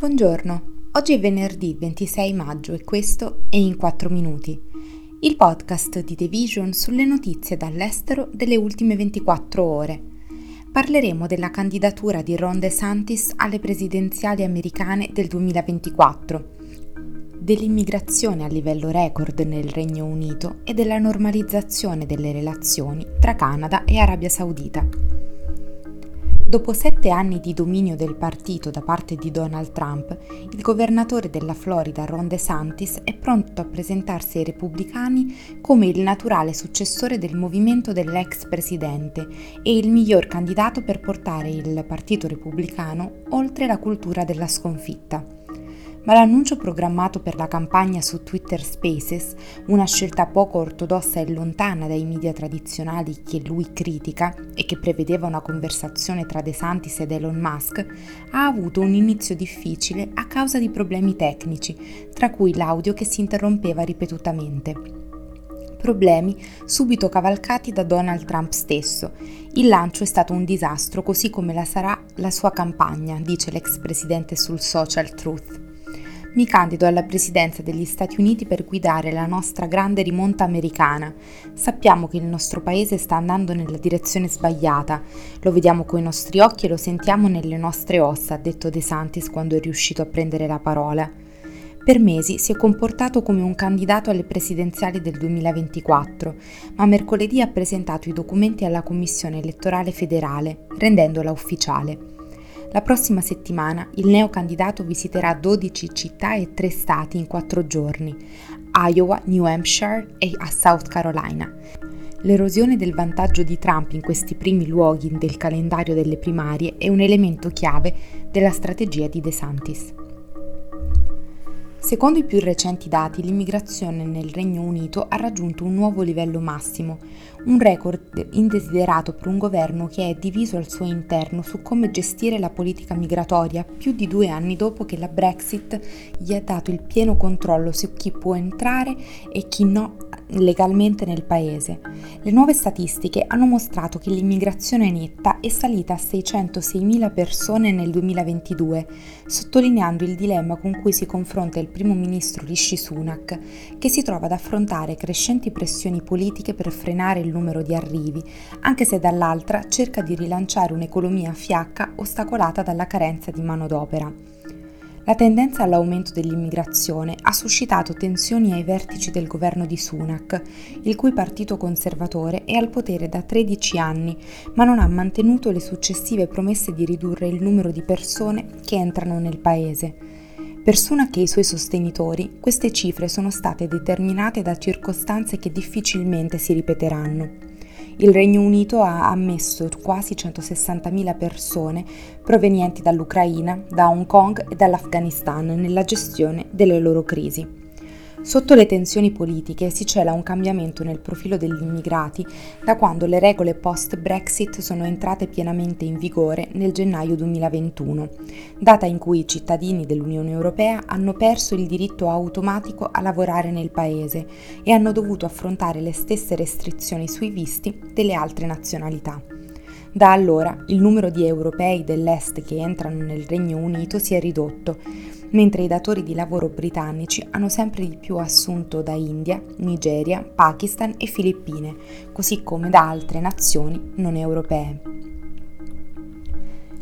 Buongiorno, oggi è venerdì 26 maggio e questo è In 4 Minuti, il podcast di The Vision sulle notizie dall'estero delle ultime 24 ore. Parleremo della candidatura di Ron DeSantis alle presidenziali americane del 2024, dell'immigrazione a livello record nel Regno Unito e della normalizzazione delle relazioni tra Canada e Arabia Saudita. Dopo sette anni di dominio del partito da parte di Donald Trump, il governatore della Florida Ron DeSantis è pronto a presentarsi ai repubblicani come il naturale successore del movimento dell'ex presidente e il miglior candidato per portare il partito repubblicano oltre la cultura della sconfitta ma l'annuncio programmato per la campagna su Twitter Spaces, una scelta poco ortodossa e lontana dai media tradizionali che lui critica e che prevedeva una conversazione tra De Santis ed Elon Musk, ha avuto un inizio difficile a causa di problemi tecnici, tra cui l'audio che si interrompeva ripetutamente problemi subito cavalcati da Donald Trump stesso. Il lancio è stato un disastro, così come la sarà la sua campagna, dice l'ex presidente sul social Truth. Mi candido alla presidenza degli Stati Uniti per guidare la nostra grande rimonta americana. Sappiamo che il nostro paese sta andando nella direzione sbagliata. Lo vediamo coi nostri occhi e lo sentiamo nelle nostre ossa, ha detto De Santis quando è riuscito a prendere la parola. Per mesi si è comportato come un candidato alle presidenziali del 2024, ma mercoledì ha presentato i documenti alla Commissione elettorale federale, rendendola ufficiale. La prossima settimana il neocandidato visiterà 12 città e 3 stati in 4 giorni, Iowa, New Hampshire e a South Carolina. L'erosione del vantaggio di Trump in questi primi luoghi del calendario delle primarie è un elemento chiave della strategia di DeSantis. Secondo i più recenti dati, l'immigrazione nel Regno Unito ha raggiunto un nuovo livello massimo, un record indesiderato per un governo che è diviso al suo interno su come gestire la politica migratoria più di due anni dopo che la Brexit gli ha dato il pieno controllo su chi può entrare e chi no legalmente nel paese. Le nuove statistiche hanno mostrato che l'immigrazione netta è salita a 606.000 persone nel 2022, sottolineando il dilemma con cui si confronta il primo ministro Rishi Sunak, che si trova ad affrontare crescenti pressioni politiche per frenare il numero di arrivi, anche se dall'altra cerca di rilanciare un'economia fiacca ostacolata dalla carenza di manodopera. La tendenza all'aumento dell'immigrazione ha suscitato tensioni ai vertici del governo di Sunak, il cui partito conservatore è al potere da 13 anni, ma non ha mantenuto le successive promesse di ridurre il numero di persone che entrano nel paese. Per Sunak e i suoi sostenitori, queste cifre sono state determinate da circostanze che difficilmente si ripeteranno il Regno Unito ha ammesso quasi 160.000 persone provenienti dall'Ucraina, da Hong Kong e dall'Afghanistan nella gestione delle loro crisi. Sotto le tensioni politiche si cela un cambiamento nel profilo degli immigrati da quando le regole post-Brexit sono entrate pienamente in vigore nel gennaio 2021, data in cui i cittadini dell'Unione Europea hanno perso il diritto automatico a lavorare nel paese e hanno dovuto affrontare le stesse restrizioni sui visti delle altre nazionalità. Da allora il numero di europei dell'Est che entrano nel Regno Unito si è ridotto mentre i datori di lavoro britannici hanno sempre di più assunto da India, Nigeria, Pakistan e Filippine, così come da altre nazioni non europee.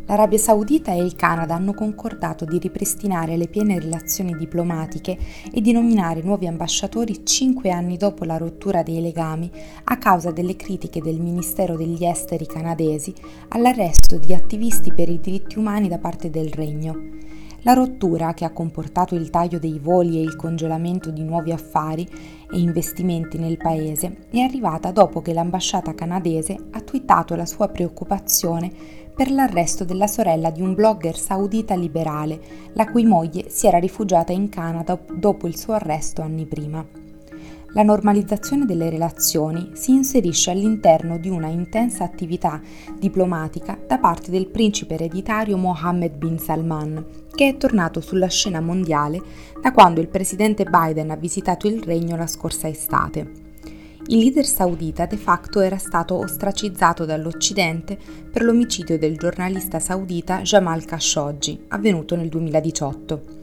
L'Arabia Saudita e il Canada hanno concordato di ripristinare le piene relazioni diplomatiche e di nominare nuovi ambasciatori cinque anni dopo la rottura dei legami a causa delle critiche del Ministero degli Esteri canadesi all'arresto di attivisti per i diritti umani da parte del Regno. La rottura, che ha comportato il taglio dei voli e il congelamento di nuovi affari e investimenti nel paese, è arrivata dopo che l'ambasciata canadese ha twittato la sua preoccupazione per l'arresto della sorella di un blogger saudita liberale, la cui moglie si era rifugiata in Canada dopo il suo arresto anni prima la normalizzazione delle relazioni si inserisce all'interno di una intensa attività diplomatica da parte del principe ereditario Mohammed bin Salman, che è tornato sulla scena mondiale da quando il presidente Biden ha visitato il regno la scorsa estate. il leader saudita de facto era stato ostracizzato dall'Occidente per l'omicidio del giornalista saudita Jamal Khashoggi, avvenuto nel 2018.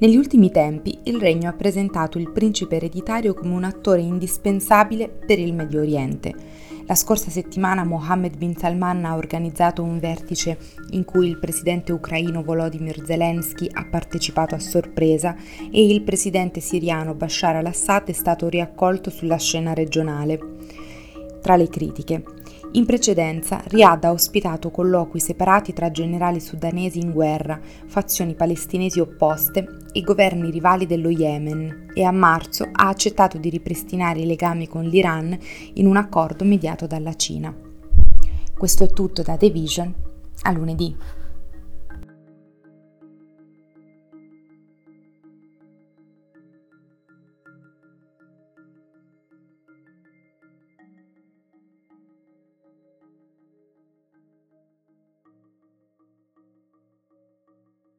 Negli ultimi tempi il regno ha presentato il principe ereditario come un attore indispensabile per il Medio Oriente, la scorsa settimana Mohammed bin Salman ha organizzato un vertice in cui il presidente ucraino Volodymyr Zelensky ha partecipato a sorpresa e il presidente siriano Bashar al-Assad è stato riaccolto sulla scena regionale. Tra le critiche, in precedenza, Riyadh ha ospitato colloqui separati tra generali sudanesi in guerra, fazioni palestinesi opposte e governi rivali dello Yemen e a marzo ha accettato di ripristinare i legami con l'Iran in un accordo mediato dalla Cina. Questo è tutto da The Vision. A lunedì.